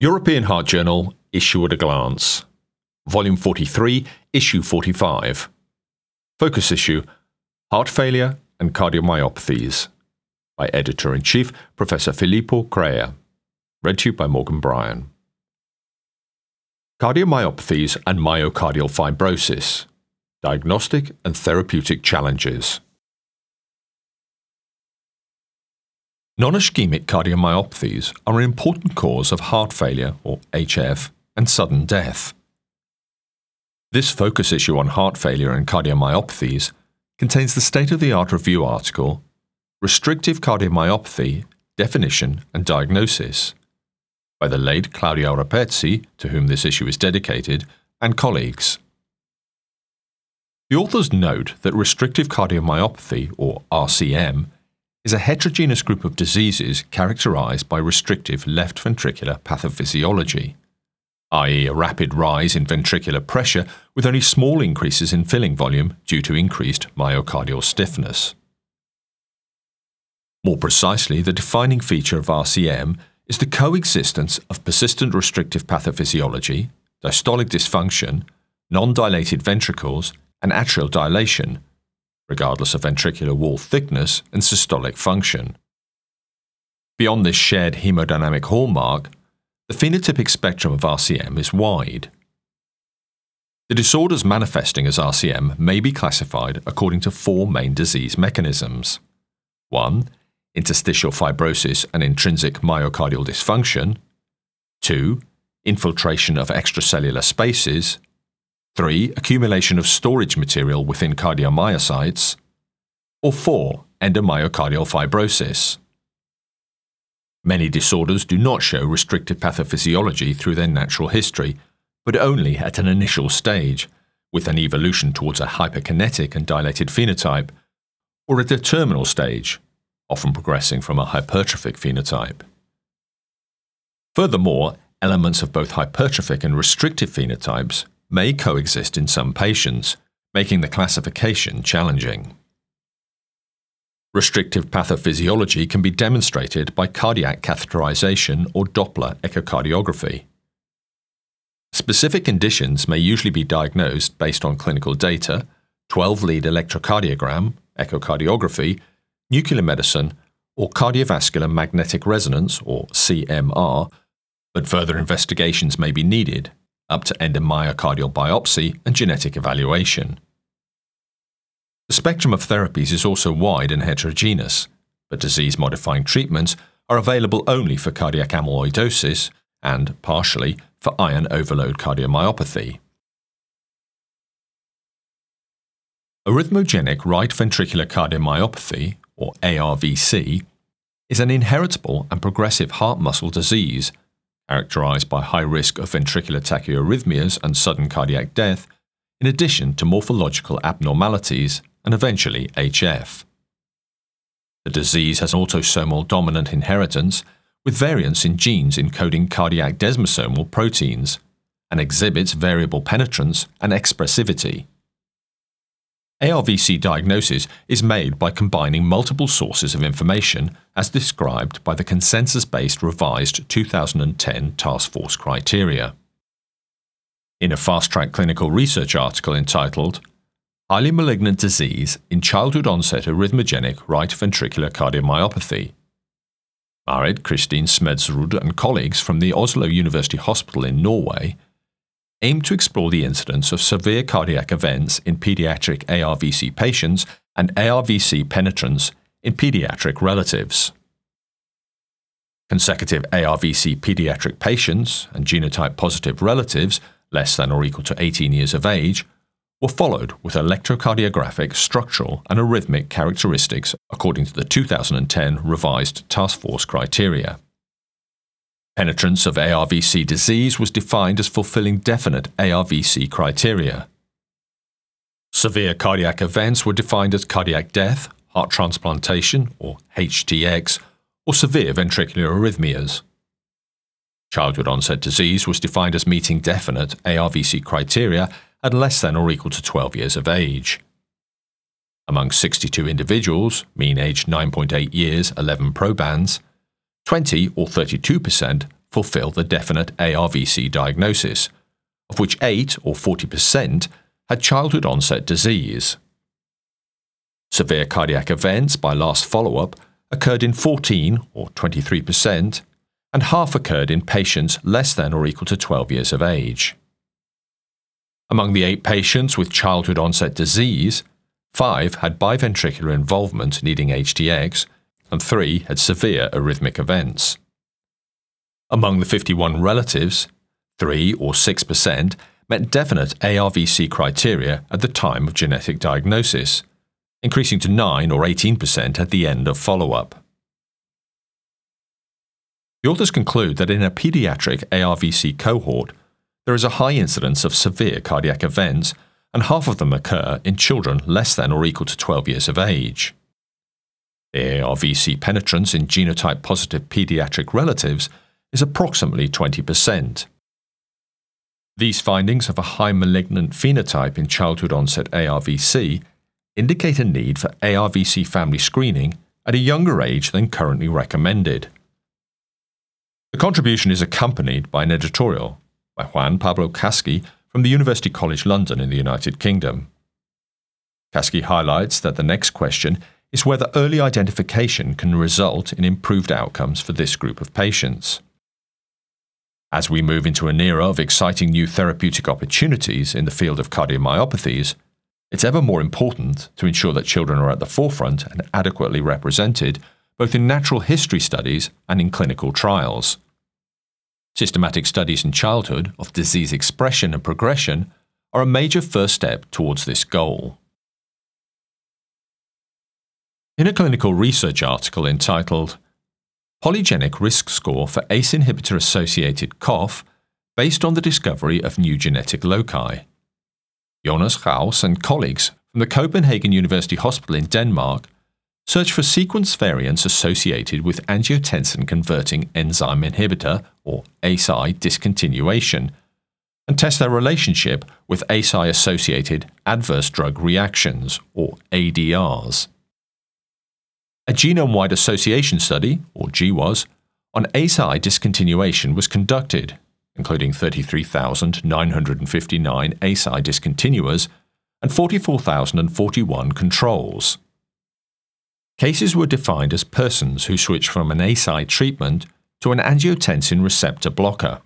European Heart Journal, Issue at a Glance, Volume 43, Issue 45. Focus issue Heart Failure and Cardiomyopathies by Editor in Chief Professor Filippo Crea. Read to you by Morgan Bryan. Cardiomyopathies and myocardial fibrosis Diagnostic and Therapeutic Challenges. Non ischemic cardiomyopathies are an important cause of heart failure, or HF, and sudden death. This focus issue on heart failure and cardiomyopathies contains the state of the art review article Restrictive Cardiomyopathy Definition and Diagnosis by the late Claudio Rapezzi, to whom this issue is dedicated, and colleagues. The authors note that restrictive cardiomyopathy, or RCM, is a heterogeneous group of diseases characterized by restrictive left ventricular pathophysiology, i.e., a rapid rise in ventricular pressure with only small increases in filling volume due to increased myocardial stiffness. More precisely, the defining feature of RCM is the coexistence of persistent restrictive pathophysiology, diastolic dysfunction, non dilated ventricles, and atrial dilation regardless of ventricular wall thickness and systolic function. Beyond this shared hemodynamic hallmark, the phenotypic spectrum of RCM is wide. The disorders manifesting as RCM may be classified according to four main disease mechanisms 1. Interstitial fibrosis and intrinsic myocardial dysfunction, 2. Infiltration of extracellular spaces, 3. Accumulation of storage material within cardiomyocytes. Or 4. Endomyocardial fibrosis. Many disorders do not show restrictive pathophysiology through their natural history, but only at an initial stage, with an evolution towards a hyperkinetic and dilated phenotype, or at a terminal stage, often progressing from a hypertrophic phenotype. Furthermore, elements of both hypertrophic and restrictive phenotypes may coexist in some patients, making the classification challenging. Restrictive pathophysiology can be demonstrated by cardiac catheterization or Doppler echocardiography. Specific conditions may usually be diagnosed based on clinical data, 12 lead electrocardiogram, echocardiography, nuclear medicine, or cardiovascular magnetic resonance, or CMR, but further investigations may be needed up to endomyocardial biopsy and genetic evaluation. The spectrum of therapies is also wide and heterogeneous, but disease modifying treatments are available only for cardiac amyloidosis and, partially, for iron overload cardiomyopathy. Arrhythmogenic right ventricular cardiomyopathy, or ARVC, is an inheritable and progressive heart muscle disease characterized by high risk of ventricular tachyarrhythmias and sudden cardiac death, in addition to morphological abnormalities and eventually HF. The disease has autosomal dominant inheritance with variants in genes encoding cardiac desmosomal proteins and exhibits variable penetrance and expressivity. ARVC diagnosis is made by combining multiple sources of information as described by the consensus based revised 2010 Task Force criteria. In a fast track clinical research article entitled Highly Malignant Disease in Childhood Onset Arrhythmogenic Right Ventricular Cardiomyopathy, Marit Kristin Smedsrud and colleagues from the Oslo University Hospital in Norway aimed to explore the incidence of severe cardiac events in pediatric ARVC patients and ARVC penetrance in pediatric relatives. Consecutive ARVC pediatric patients and genotype positive relatives less than or equal to 18 years of age were followed with electrocardiographic, structural, and arrhythmic characteristics according to the 2010 revised Task Force criteria. Penetrance of ARVC disease was defined as fulfilling definite ARVC criteria. Severe cardiac events were defined as cardiac death, heart transplantation, or HTX, or severe ventricular arrhythmias. Childhood onset disease was defined as meeting definite ARVC criteria at less than or equal to 12 years of age. Among 62 individuals, mean age 9.8 years, 11 probands, 20 or 32% fulfill the definite ARVC diagnosis, of which 8 or 40% had childhood onset disease. Severe cardiac events by last follow up occurred in 14 or 23%, and half occurred in patients less than or equal to 12 years of age. Among the eight patients with childhood onset disease, five had biventricular involvement needing HTX, and three had severe arrhythmic events. Among the 51 relatives, 3 or 6% met definite ARVC criteria at the time of genetic diagnosis, increasing to 9 or 18% at the end of follow up. The authors conclude that in a pediatric ARVC cohort, there is a high incidence of severe cardiac events, and half of them occur in children less than or equal to 12 years of age. ARVC penetrance in genotype positive pediatric relatives is approximately 20%. These findings of a high malignant phenotype in childhood onset ARVC indicate a need for ARVC family screening at a younger age than currently recommended. The contribution is accompanied by an editorial by Juan Pablo Kaski from the University College London in the United Kingdom. Kaski highlights that the next question is whether early identification can result in improved outcomes for this group of patients. As we move into an era of exciting new therapeutic opportunities in the field of cardiomyopathies, it's ever more important to ensure that children are at the forefront and adequately represented, both in natural history studies and in clinical trials. Systematic studies in childhood of disease expression and progression are a major first step towards this goal. In a clinical research article entitled Polygenic Risk Score for ACE Inhibitor Associated Cough based on the discovery of new genetic loci, Jonas Ghouse and colleagues from the Copenhagen University Hospital in Denmark Search for sequence variants associated with angiotensin converting enzyme inhibitor, or ACI, discontinuation, and test their relationship with ACI associated adverse drug reactions, or ADRs. A genome wide association study, or GWAS, on ACI discontinuation was conducted, including 33,959 ACI discontinuers and 44,041 controls. Cases were defined as persons who switched from an ACI treatment to an angiotensin receptor blocker.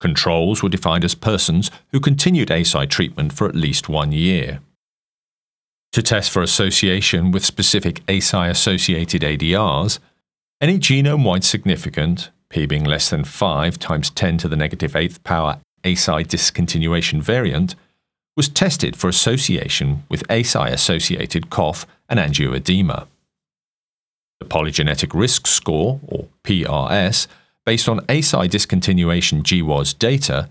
Controls were defined as persons who continued ACI treatment for at least one year. To test for association with specific ACI associated ADRs, any genome wide significant, p being less than 5 times 10 to the negative 8th power ACI discontinuation variant, was tested for association with ACI associated cough and angioedema. The polygenetic risk score, or PRS, based on ACI discontinuation GWAS data,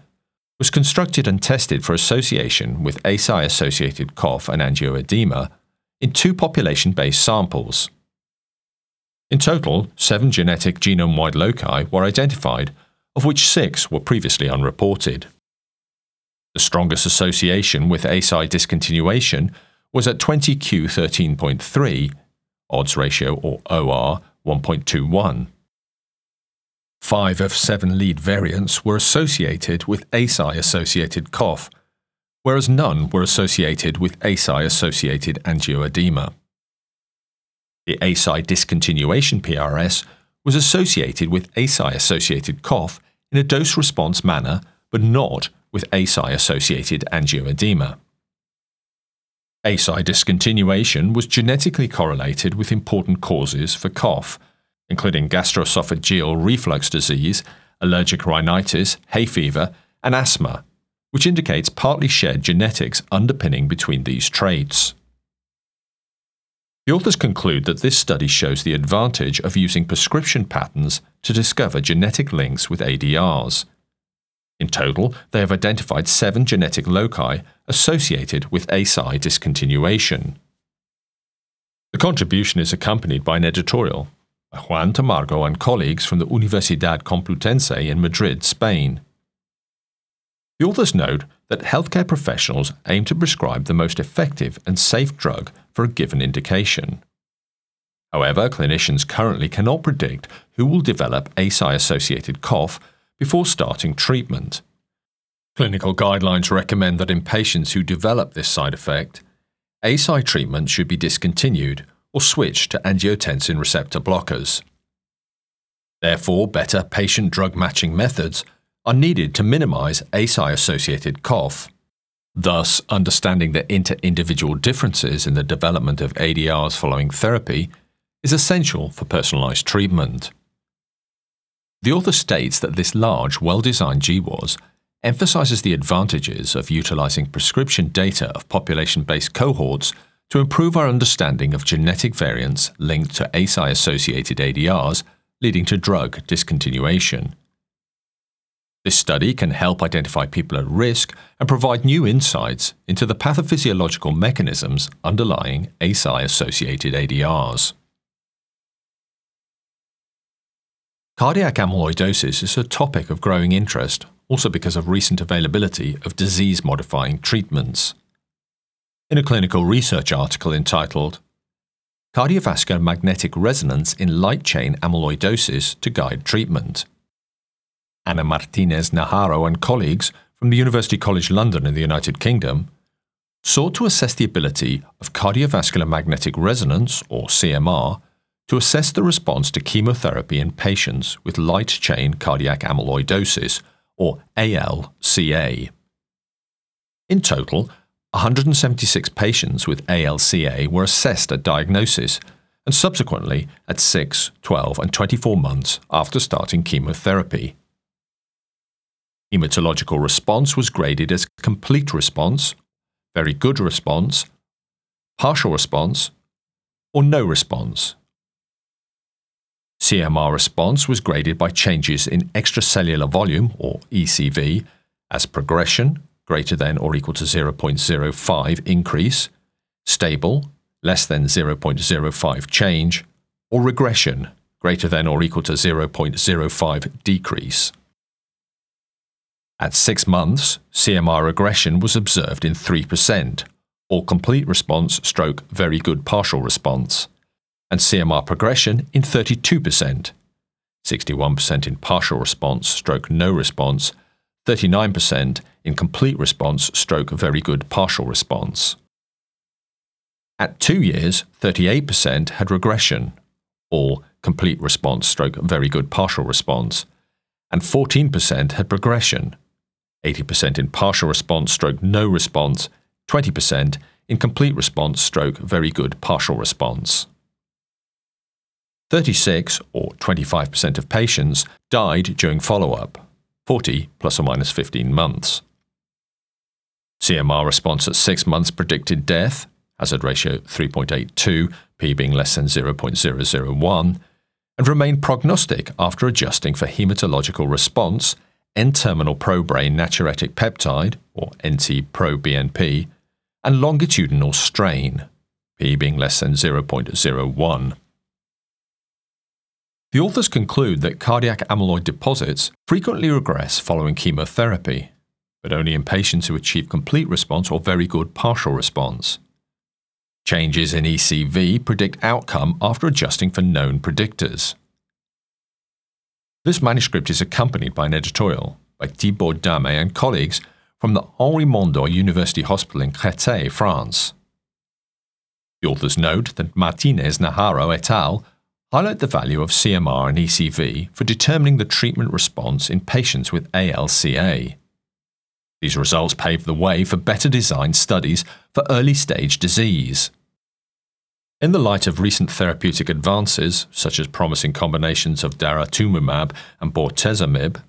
was constructed and tested for association with ACI associated cough and angioedema in two population based samples. In total, seven genetic genome wide loci were identified, of which six were previously unreported. The strongest association with ACI discontinuation was at 20q13.3, odds ratio or OR 1.21. Five of seven lead variants were associated with ACI associated cough, whereas none were associated with ACI associated angioedema. The ACI discontinuation PRS was associated with ACI associated cough in a dose response manner, but not with ACI associated angioedema. ACI discontinuation was genetically correlated with important causes for cough, including gastroesophageal reflux disease, allergic rhinitis, hay fever, and asthma, which indicates partly shared genetics underpinning between these traits. The authors conclude that this study shows the advantage of using prescription patterns to discover genetic links with ADRs, in total, they have identified seven genetic loci associated with ACI discontinuation. The contribution is accompanied by an editorial Juan Tamargo and colleagues from the Universidad Complutense in Madrid, Spain. The authors note that healthcare professionals aim to prescribe the most effective and safe drug for a given indication. However, clinicians currently cannot predict who will develop ACI associated cough before starting treatment. Clinical guidelines recommend that in patients who develop this side effect, ACI treatment should be discontinued or switched to angiotensin receptor blockers. Therefore, better patient drug matching methods are needed to minimize ACI associated cough. Thus, understanding the inter individual differences in the development of ADRs following therapy is essential for personalized treatment. The author states that this large, well designed GWAS emphasizes the advantages of utilizing prescription data of population based cohorts to improve our understanding of genetic variants linked to ACI associated ADRs, leading to drug discontinuation. This study can help identify people at risk and provide new insights into the pathophysiological mechanisms underlying ACI associated ADRs. Cardiac amyloidosis is a topic of growing interest also because of recent availability of disease modifying treatments. In a clinical research article entitled Cardiovascular Magnetic Resonance in Light Chain Amyloidosis to Guide Treatment, Ana Martinez Naharro and colleagues from the University College London in the United Kingdom sought to assess the ability of cardiovascular magnetic resonance, or CMR, to assess the response to chemotherapy in patients with light chain cardiac amyloidosis or ALCA. In total, 176 patients with ALCA were assessed at diagnosis and subsequently at 6, 12, and 24 months after starting chemotherapy. Hematological response was graded as complete response, very good response, partial response, or no response. CMR response was graded by changes in extracellular volume, or ECV, as progression, greater than or equal to 0.05 increase, stable, less than 0.05 change, or regression, greater than or equal to 0.05 decrease. At six months, CMR regression was observed in 3%, or complete response stroke very good partial response and CMR progression in 32%, 61% in partial response stroke no response, 39% in complete response stroke very good partial response. At two years, 38% had regression, or complete response stroke very good partial response, and 14% had progression, 80% in partial response stroke no response, 20% in complete response stroke very good partial response. 36 or 25% of patients died during follow up, 40 plus or minus 15 months. CMR response at 6 months predicted death, hazard ratio 3.82, p being less than 0.001, and remained prognostic after adjusting for hematological response, N terminal probrain natriuretic peptide, or NT proBNP, and longitudinal strain, p being less than 0.01. The authors conclude that cardiac amyloid deposits frequently regress following chemotherapy, but only in patients who achieve complete response or very good partial response. Changes in ECV predict outcome after adjusting for known predictors. This manuscript is accompanied by an editorial by Thibaud Damy and colleagues from the Henri Mondor University Hospital in Créteil, France. The authors note that Martinez Naharro et al highlight the value of CMR and ECV for determining the treatment response in patients with ALCA. These results pave the way for better designed studies for early stage disease. In the light of recent therapeutic advances, such as promising combinations of daratumumab and bortezomib,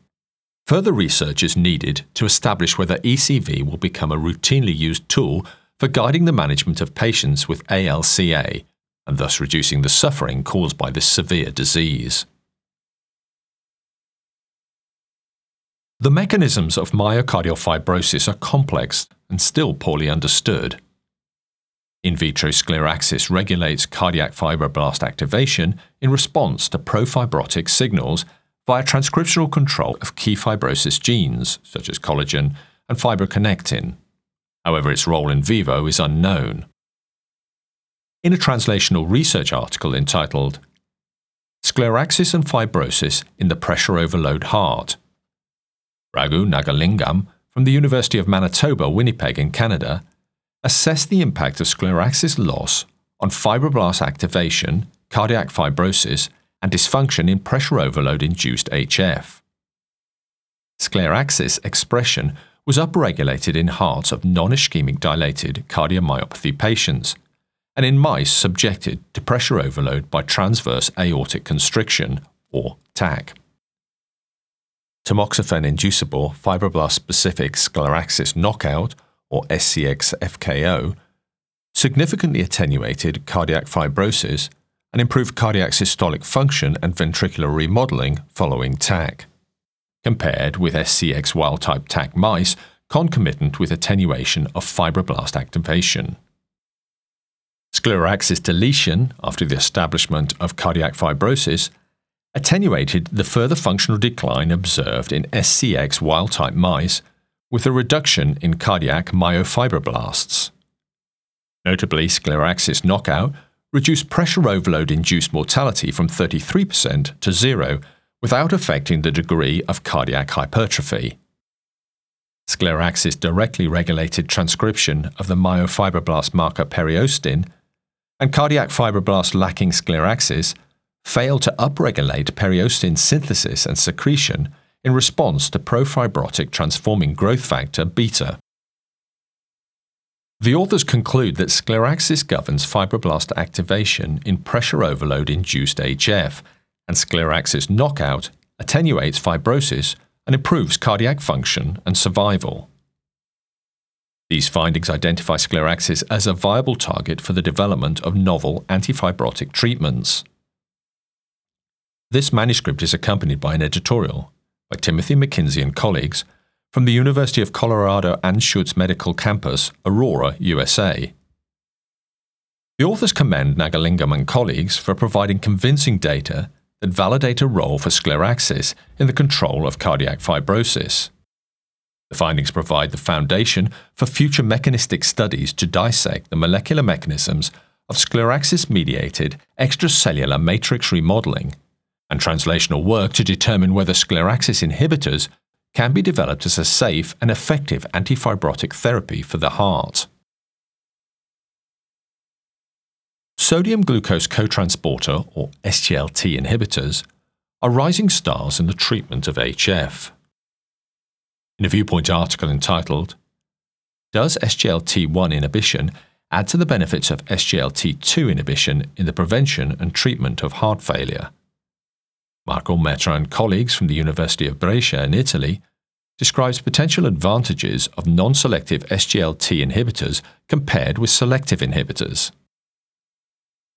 further research is needed to establish whether ECV will become a routinely used tool for guiding the management of patients with ALCA and thus reducing the suffering caused by this severe disease. The mechanisms of myocardial fibrosis are complex and still poorly understood. In vitro scleraxis regulates cardiac fibroblast activation in response to profibrotic signals via transcriptional control of key fibrosis genes, such as collagen and fibroconnectin. However, its role in vivo is unknown. In a translational research article entitled Scleraxis and Fibrosis in the Pressure Overload Heart. Raghu Nagalingam from the University of Manitoba, Winnipeg in Canada assessed the impact of scleraxis loss on fibroblast activation, cardiac fibrosis, and dysfunction in pressure overload induced HF. Scleraxis expression was upregulated in hearts of non ischemic dilated cardiomyopathy patients and in mice subjected to pressure overload by transverse aortic constriction, or TAC. Tamoxifen inducible fibroblast specific scleraxis knockout, or SCX FKO, significantly attenuated cardiac fibrosis and improved cardiac systolic function and ventricular remodeling following TAC compared with SCX wild type TAC mice concomitant with attenuation of fibroblast activation. Scleraxis deletion, after the establishment of cardiac fibrosis, attenuated the further functional decline observed in SCX wild type mice with a reduction in cardiac myofibroblasts. Notably, scleraxis knockout reduced pressure overload induced mortality from 33% to zero without affecting the degree of cardiac hypertrophy. Scleraxis directly regulated transcription of the myofibroblast marker periostin, and cardiac fibroblasts lacking scleraxis fail to upregulate periostin synthesis and secretion in response to profibrotic transforming growth factor beta. The authors conclude that scleraxis governs fibroblast activation in pressure overload induced HF and scleraxis knockout attenuates fibrosis and improves cardiac function and survival. These findings identify scleraxis as a viable target for the development of novel antifibrotic treatments. This manuscript is accompanied by an editorial by Timothy McKinsey and colleagues from the University of Colorado Anschutz Medical Campus, Aurora, USA. The authors commend Nagalingam and colleagues for providing convincing data that validate a role for scleraxis in the control of cardiac fibrosis. The findings provide the foundation for future mechanistic studies to dissect the molecular mechanisms of scleraxis mediated extracellular matrix remodeling and translational work to determine whether scleraxis inhibitors can be developed as a safe and effective antifibrotic therapy for the heart. Sodium glucose cotransporter, or SGLT inhibitors, are rising stars in the treatment of HF. In a Viewpoint article entitled, Does SGLT1 inhibition add to the benefits of SGLT2 inhibition in the prevention and treatment of heart failure? Marco Metra and colleagues from the University of Brescia in Italy describes potential advantages of non-selective SGLT inhibitors compared with selective inhibitors.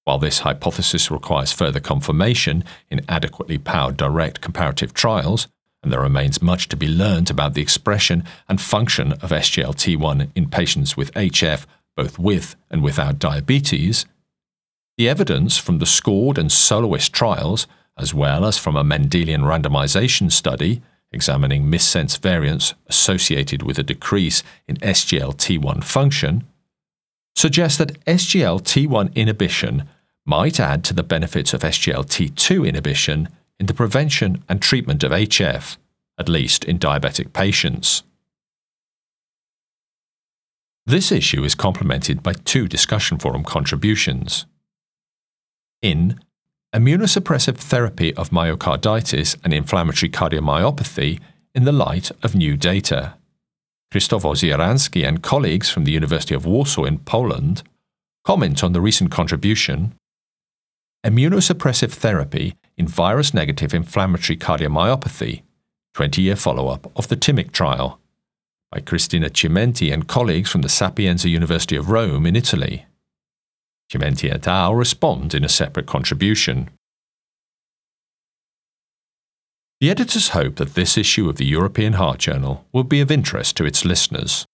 While this hypothesis requires further confirmation in adequately powered direct comparative trials, and there remains much to be learned about the expression and function of SGLT1 in patients with HF, both with and without diabetes, the evidence from the SCORED and SOLOIST trials, as well as from a Mendelian randomization study examining missense variants associated with a decrease in SGLT1 function, suggests that SGLT1 inhibition might add to the benefits of SGLT2 inhibition in the prevention and treatment of HF, at least in diabetic patients. This issue is complemented by two discussion forum contributions. In Immunosuppressive Therapy of Myocarditis and Inflammatory Cardiomyopathy in the Light of New Data, Krzysztof Ozieranski and colleagues from the University of Warsaw in Poland comment on the recent contribution Immunosuppressive Therapy in Virus Negative Inflammatory Cardiomyopathy 20 year follow up of the TIMIC trial by Cristina Chimenti and colleagues from the Sapienza University of Rome in Italy. Chimenti et al. respond in a separate contribution. The editors hope that this issue of the European Heart Journal will be of interest to its listeners.